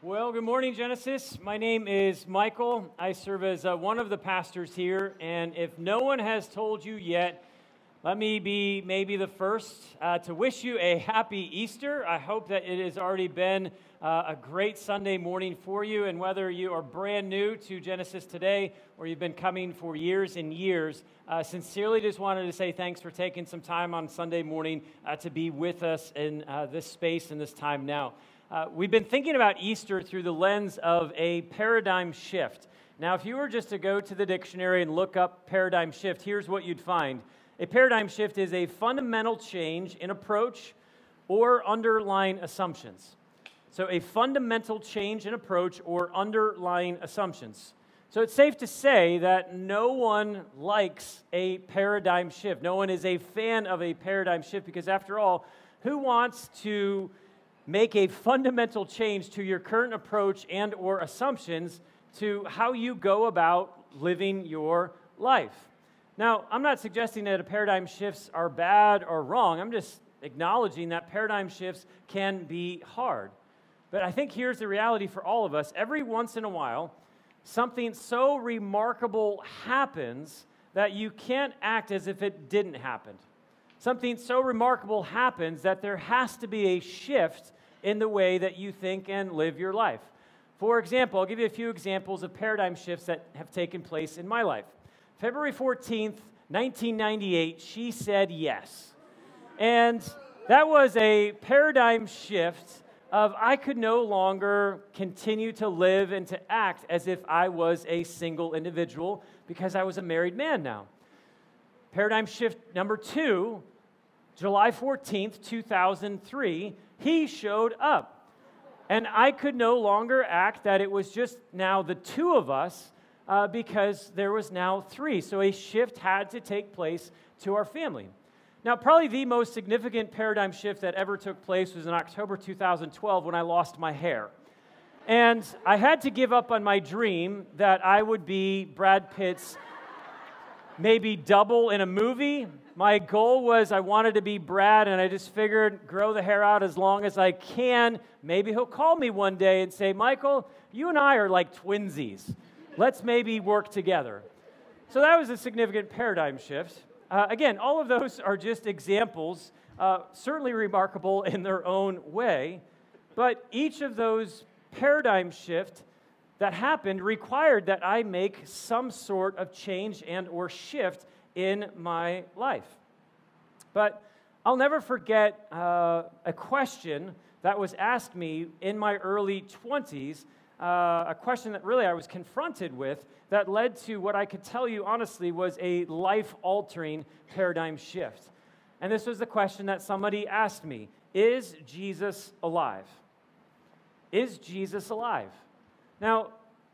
Well, good morning, Genesis. My name is Michael. I serve as uh, one of the pastors here. And if no one has told you yet, let me be maybe the first uh, to wish you a happy Easter. I hope that it has already been uh, a great Sunday morning for you. And whether you are brand new to Genesis today or you've been coming for years and years, uh, sincerely just wanted to say thanks for taking some time on Sunday morning uh, to be with us in uh, this space and this time now. Uh, we've been thinking about Easter through the lens of a paradigm shift. Now, if you were just to go to the dictionary and look up paradigm shift, here's what you'd find. A paradigm shift is a fundamental change in approach or underlying assumptions. So, a fundamental change in approach or underlying assumptions. So, it's safe to say that no one likes a paradigm shift. No one is a fan of a paradigm shift because, after all, who wants to make a fundamental change to your current approach and or assumptions to how you go about living your life. Now, I'm not suggesting that paradigm shifts are bad or wrong. I'm just acknowledging that paradigm shifts can be hard. But I think here's the reality for all of us. Every once in a while, something so remarkable happens that you can't act as if it didn't happen. Something so remarkable happens that there has to be a shift in the way that you think and live your life. For example, I'll give you a few examples of paradigm shifts that have taken place in my life. February 14th, 1998, she said yes. And that was a paradigm shift of I could no longer continue to live and to act as if I was a single individual because I was a married man now. Paradigm shift number two, July 14th, 2003, he showed up. And I could no longer act that it was just now the two of us uh, because there was now three. So a shift had to take place to our family. Now, probably the most significant paradigm shift that ever took place was in October 2012 when I lost my hair. And I had to give up on my dream that I would be Brad Pitt's maybe double in a movie my goal was I wanted to be Brad, and I just figured grow the hair out as long as I can. Maybe he'll call me one day and say, Michael, you and I are like twinsies. Let's maybe work together. So that was a significant paradigm shift. Uh, again, all of those are just examples, uh, certainly remarkable in their own way, but each of those paradigm shift that happened required that I make some sort of change and or shift in my life. But I'll never forget uh, a question that was asked me in my early 20s, uh, a question that really I was confronted with that led to what I could tell you honestly was a life altering paradigm shift. And this was the question that somebody asked me Is Jesus alive? Is Jesus alive? Now,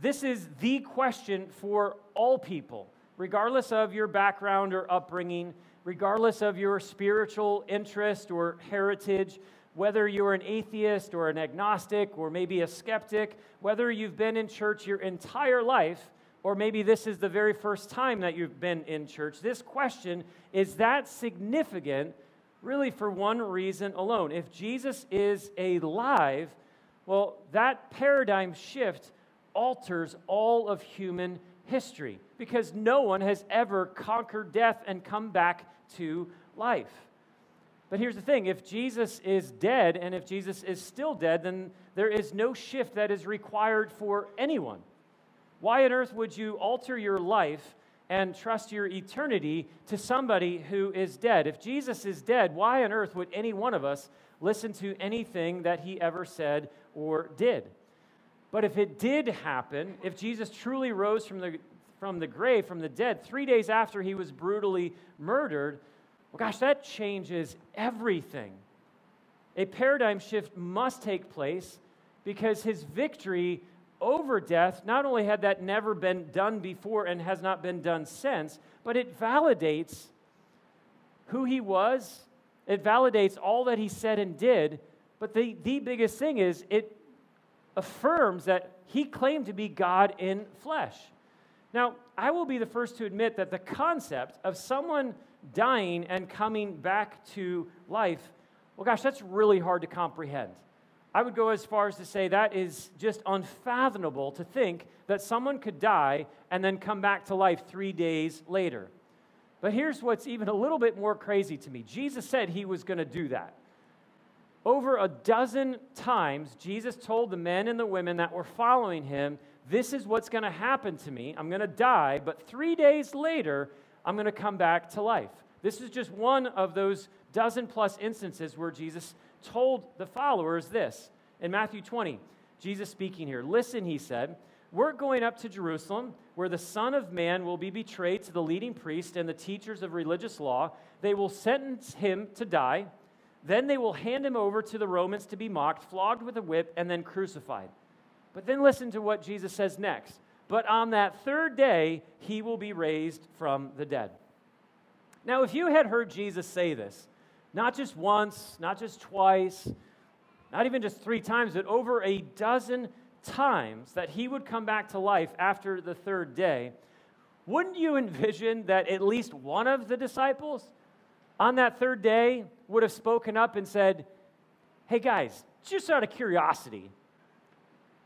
this is the question for all people regardless of your background or upbringing, regardless of your spiritual interest or heritage, whether you're an atheist or an agnostic or maybe a skeptic, whether you've been in church your entire life, or maybe this is the very first time that you've been in church, this question is that significant really for one reason alone. If Jesus is alive, well, that paradigm shift alters all of human history because no one has ever conquered death and come back to life. But here's the thing if Jesus is dead and if Jesus is still dead, then there is no shift that is required for anyone. Why on earth would you alter your life and trust your eternity to somebody who is dead? If Jesus is dead, why on earth would any one of us listen to anything that he ever said or did? But if it did happen, if Jesus truly rose from the, from the grave, from the dead, three days after he was brutally murdered, well, gosh, that changes everything. A paradigm shift must take place because his victory over death not only had that never been done before and has not been done since, but it validates who he was, it validates all that he said and did. But the, the biggest thing is it affirms that he claimed to be God in flesh. Now, I will be the first to admit that the concept of someone dying and coming back to life, well, gosh, that's really hard to comprehend. I would go as far as to say that is just unfathomable to think that someone could die and then come back to life three days later. But here's what's even a little bit more crazy to me Jesus said he was going to do that. Over a dozen times, Jesus told the men and the women that were following him, This is what's going to happen to me. I'm going to die, but three days later, I'm going to come back to life. This is just one of those dozen plus instances where Jesus told the followers this. In Matthew 20, Jesus speaking here, Listen, he said, we're going up to Jerusalem, where the Son of Man will be betrayed to the leading priest and the teachers of religious law. They will sentence him to die. Then they will hand him over to the Romans to be mocked, flogged with a whip, and then crucified. But then listen to what Jesus says next. But on that third day, he will be raised from the dead. Now, if you had heard Jesus say this, not just once, not just twice, not even just three times, but over a dozen times that he would come back to life after the third day, wouldn't you envision that at least one of the disciples on that third day would have spoken up and said, Hey guys, just out of curiosity,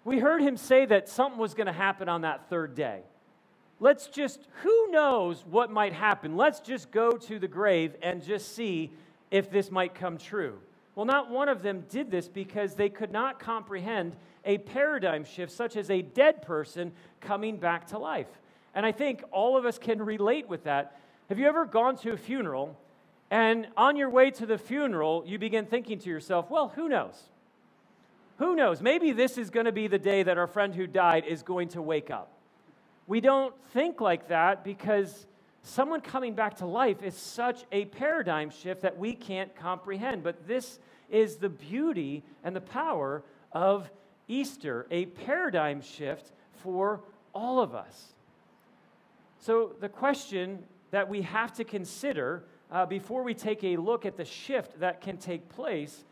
we heard him say that something was going to happen on that third day. Let's just, who knows what might happen? Let's just go to the grave and just see if this might come true. Well, not one of them did this because they could not comprehend a paradigm shift, such as a dead person coming back to life. And I think all of us can relate with that. Have you ever gone to a funeral and on your way to the funeral, you begin thinking to yourself, well, who knows? Who knows? Maybe this is going to be the day that our friend who died is going to wake up. We don't think like that because someone coming back to life is such a paradigm shift that we can't comprehend. But this is the beauty and the power of Easter, a paradigm shift for all of us. So, the question that we have to consider uh, before we take a look at the shift that can take place,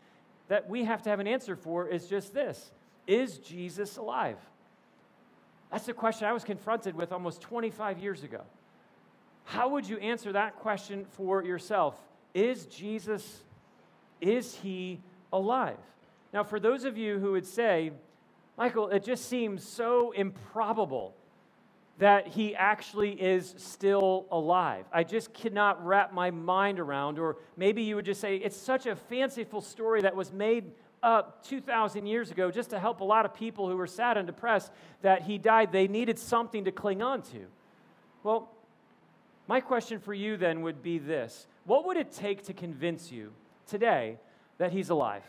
that we have to have an answer for, is just this Is Jesus alive? That's the question I was confronted with almost 25 years ago. How would you answer that question for yourself? Is Jesus, is he alive? Now, for those of you who would say, Michael, it just seems so improbable that he actually is still alive. I just cannot wrap my mind around, or maybe you would just say, it's such a fanciful story that was made up 2,000 years ago just to help a lot of people who were sad and depressed that he died. They needed something to cling on to. Well, my question for you then would be this What would it take to convince you today that he's alive?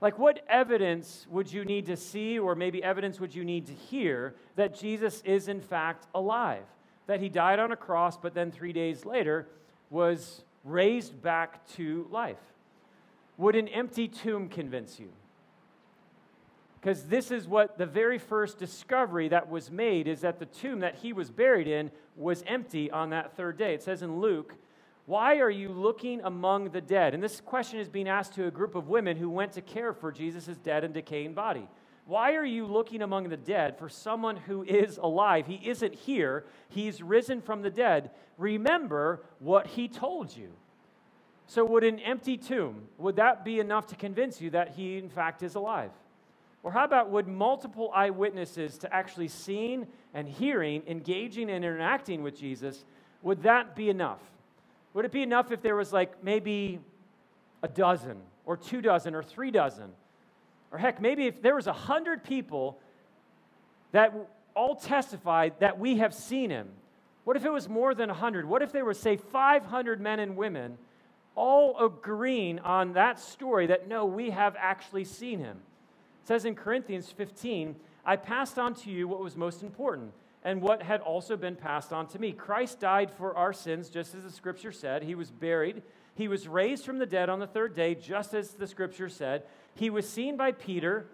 Like, what evidence would you need to see, or maybe evidence would you need to hear that Jesus is in fact alive? That he died on a cross, but then three days later was raised back to life? Would an empty tomb convince you? because this is what the very first discovery that was made is that the tomb that he was buried in was empty on that third day. It says in Luke, Why are you looking among the dead? And this question is being asked to a group of women who went to care for Jesus' dead and decaying body. Why are you looking among the dead for someone who is alive? He isn't here, he's risen from the dead. Remember what he told you. So, would an empty tomb, would that be enough to convince you that he, in fact, is alive? Or how about would multiple eyewitnesses to actually seeing and hearing, engaging and interacting with Jesus, would that be enough? Would it be enough if there was like maybe a dozen or two dozen or three dozen? Or heck, maybe if there was a hundred people that all testified that we have seen him. What if it was more than a hundred? What if there were, say, 500 men and women all agreeing on that story that no, we have actually seen him? It says in Corinthians 15, I passed on to you what was most important and what had also been passed on to me. Christ died for our sins, just as the scripture said. He was buried. He was raised from the dead on the third day, just as the scripture said. He was seen by Peter,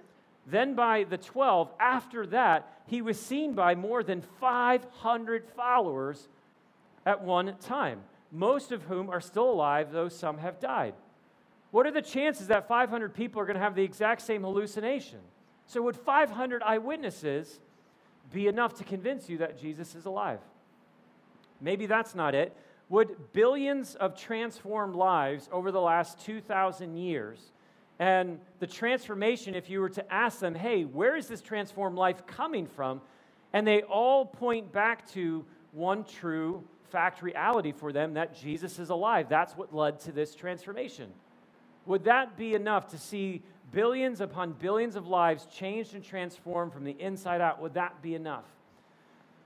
then by the 12. After that, he was seen by more than 500 followers at one time, most of whom are still alive, though some have died. What are the chances that 500 people are going to have the exact same hallucination? So, would 500 eyewitnesses be enough to convince you that Jesus is alive? Maybe that's not it. Would billions of transformed lives over the last 2,000 years And the transformation, if you were to ask them, hey, where is this transformed life coming from? And they all point back to one true fact reality for them that Jesus is alive. That's what led to this transformation. Would that be enough to see billions upon billions of lives changed and transformed from the inside out? Would that be enough?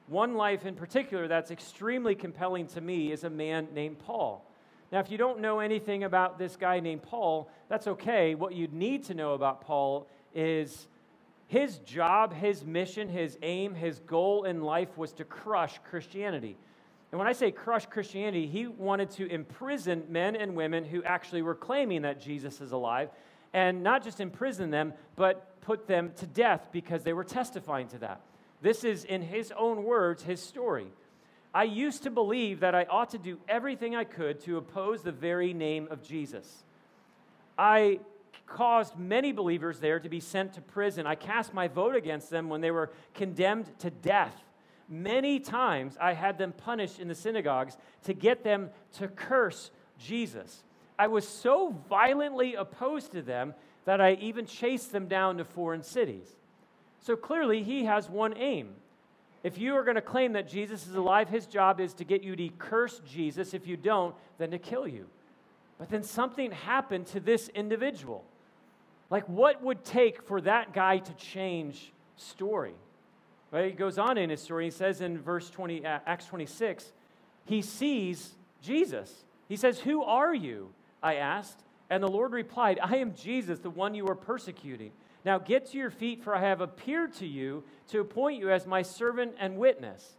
One life in particular that's extremely compelling to me is a man named Paul. Now, if you don't know anything about this guy named Paul, that's okay. What you need to know about Paul is his job, his mission, his aim, his goal in life was to crush Christianity. And when I say crush Christianity, he wanted to imprison men and women who actually were claiming that Jesus is alive, and not just imprison them, but put them to death because they were testifying to that. This is, in his own words, his story. I used to believe that I ought to do everything I could to oppose the very name of Jesus. I caused many believers there to be sent to prison. I cast my vote against them when they were condemned to death. Many times I had them punished in the synagogues to get them to curse Jesus. I was so violently opposed to them that I even chased them down to foreign cities. So clearly, he has one aim. If you are going to claim that Jesus is alive, his job is to get you to curse Jesus. If you don't, then to kill you. But then something happened to this individual. Like, what would take for that guy to change story? Right? He goes on in his story. He says in verse 20, uh, Acts 26, he sees Jesus. He says, Who are you? I asked. And the Lord replied, I am Jesus, the one you are persecuting. Now get to your feet, for I have appeared to you to appoint you as my servant and witness.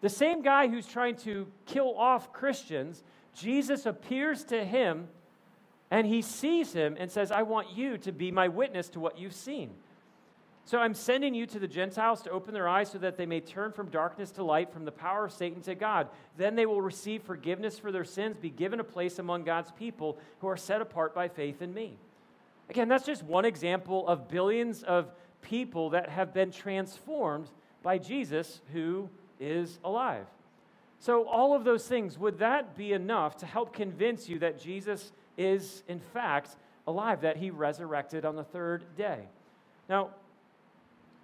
The same guy who's trying to kill off Christians, Jesus appears to him and he sees him and says, I want you to be my witness to what you've seen. So I'm sending you to the Gentiles to open their eyes so that they may turn from darkness to light, from the power of Satan to God. Then they will receive forgiveness for their sins, be given a place among God's people who are set apart by faith in me. Again, that's just one example of billions of people that have been transformed by Jesus who is alive. So, all of those things, would that be enough to help convince you that Jesus is, in fact, alive, that he resurrected on the third day. Now,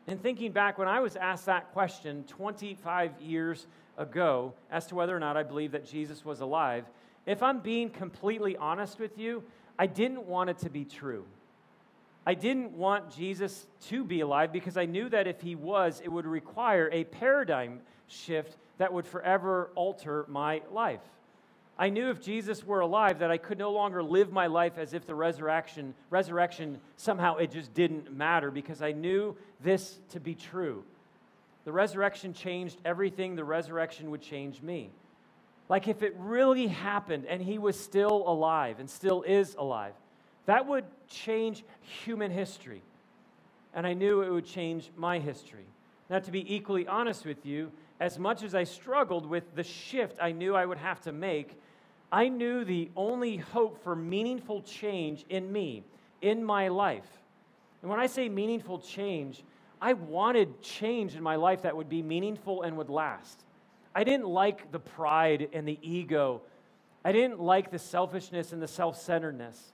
in thinking back, when I was asked that question 25 years ago as to whether or not I believe that Jesus was alive, if I'm being completely honest with you, I didn't want it to be true. I didn't want Jesus to be alive because I knew that if he was, it would require a paradigm shift that would forever alter my life. I knew if Jesus were alive that I could no longer live my life as if the resurrection, resurrection somehow it just didn't matter because I knew this to be true. The resurrection changed everything, the resurrection would change me. Like if it really happened and he was still alive and still is alive, that would change human history. And I knew it would change my history. Now, to be equally honest with you, as much as I struggled with the shift I knew I would have to make, I knew the only hope for meaningful change in me, in my life. And when I say meaningful change, I wanted change in my life that would be meaningful and would last. I didn't like the pride and the ego. I didn't like the selfishness and the self centeredness.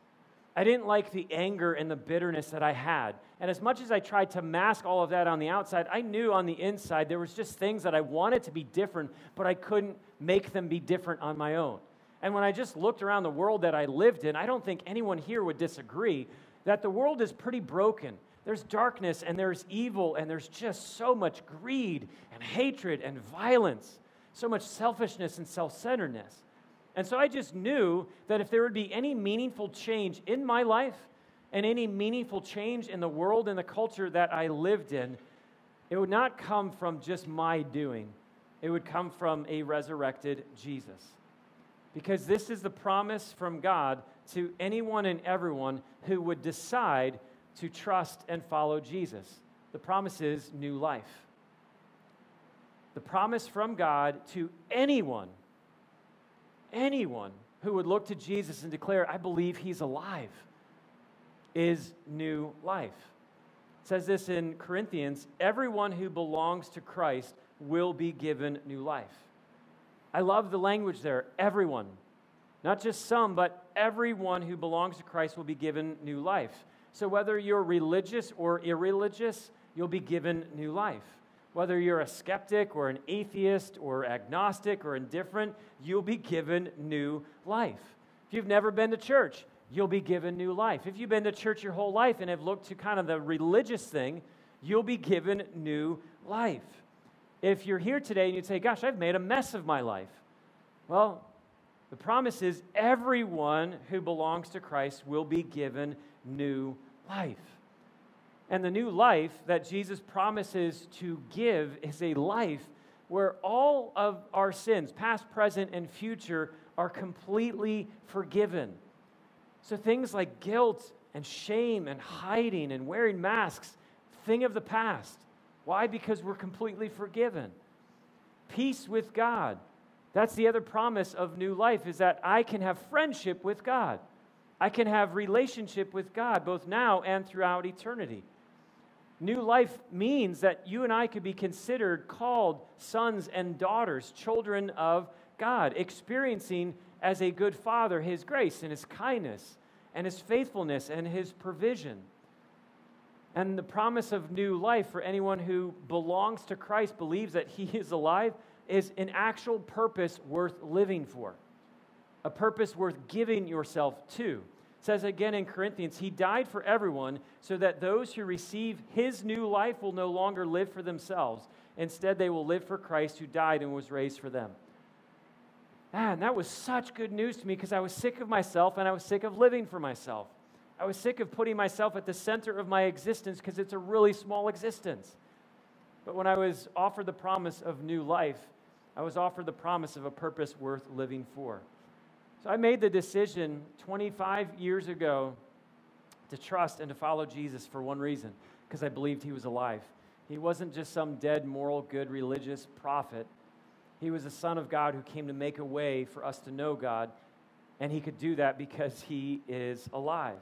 I didn't like the anger and the bitterness that I had. And as much as I tried to mask all of that on the outside, I knew on the inside there was just things that I wanted to be different, but I couldn't make them be different on my own. And when I just looked around the world that I lived in, I don't think anyone here would disagree that the world is pretty broken. There's darkness and there's evil and there's just so much greed and hatred and violence, so much selfishness and self centeredness. And so I just knew that if there would be any meaningful change in my life and any meaningful change in the world and the culture that I lived in, it would not come from just my doing, it would come from a resurrected Jesus because this is the promise from God to anyone and everyone who would decide to trust and follow Jesus. The promise is new life. The promise from God to anyone, anyone who would look to Jesus and declare, I believe he's alive, is new life. It says this in Corinthians everyone who belongs to Christ will be given new life. I love the language there. Everyone. Not just some, but everyone who belongs to Christ will be given new life. So whether you're religious or irreligious, you'll be given new life. Whether you're a skeptic or an atheist or agnostic or indifferent, you'll be given new life. If you've never been to church, you'll be given new life. If you've been to church your whole life and have looked to kind of the religious thing, you'll be given new life. If you're here today and you say, Gosh, I've made a mess of my life, well, the promise is everyone who belongs to Christ will be given new life. And the new life that Jesus promises to give is a life where all of our sins, past, present, and future, are completely forgiven. So things like guilt and shame and hiding and wearing masks, thing of the past. Why? Because we're completely forgiven. Peace with God. That's the other promise of new life is that I can have friendship with God. I can have relationship with God both now and throughout eternity. New life means that you and I could be considered called sons and daughters, children of God, experiencing as a good father his grace and his kindness and his faithfulness and his provision. And the promise of new life for anyone who belongs to Christ, believes that he is alive, is an actual purpose worth living for, a purpose worth giving yourself to says again in Corinthians, He died for everyone so that those who receive His new life will no longer live for themselves. Instead, they will live for Christ who died and was raised for them. Man, that was such good news to me because I was sick of myself and I was sick of living for myself. I was sick of putting myself at the center of my existence because it's a really small existence. But when I was offered the promise of new life, I was offered the promise of a purpose worth living for. So I made the decision 25 years ago to trust and to follow Jesus for one reason because I believed he was alive. He wasn't just some dead, moral, good, religious prophet. He was the Son of God who came to make a way for us to know God, and he could do that because he is alive.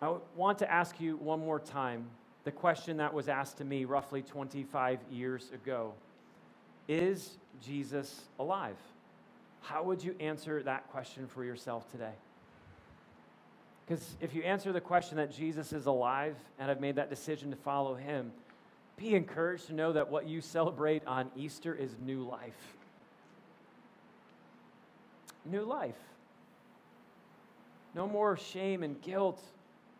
I want to ask you one more time the question that was asked to me roughly 25 years ago Is Jesus alive? How would you answer that question for yourself today? Because if you answer the question that Jesus is alive and I've made that decision to follow him, be encouraged to know that what you celebrate on Easter is new life. New life. No more shame and guilt.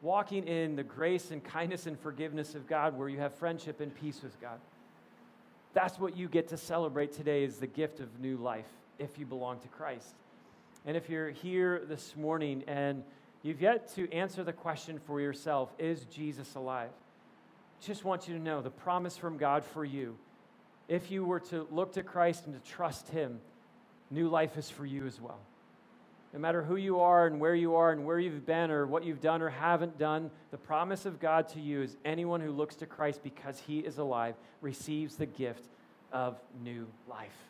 Walking in the grace and kindness and forgiveness of God where you have friendship and peace with God. That's what you get to celebrate today is the gift of new life if you belong to Christ. And if you're here this morning and you've yet to answer the question for yourself, is Jesus alive? Just want you to know the promise from God for you. If you were to look to Christ and to trust Him, new life is for you as well. No matter who you are and where you are and where you've been or what you've done or haven't done, the promise of God to you is anyone who looks to Christ because He is alive receives the gift of new life.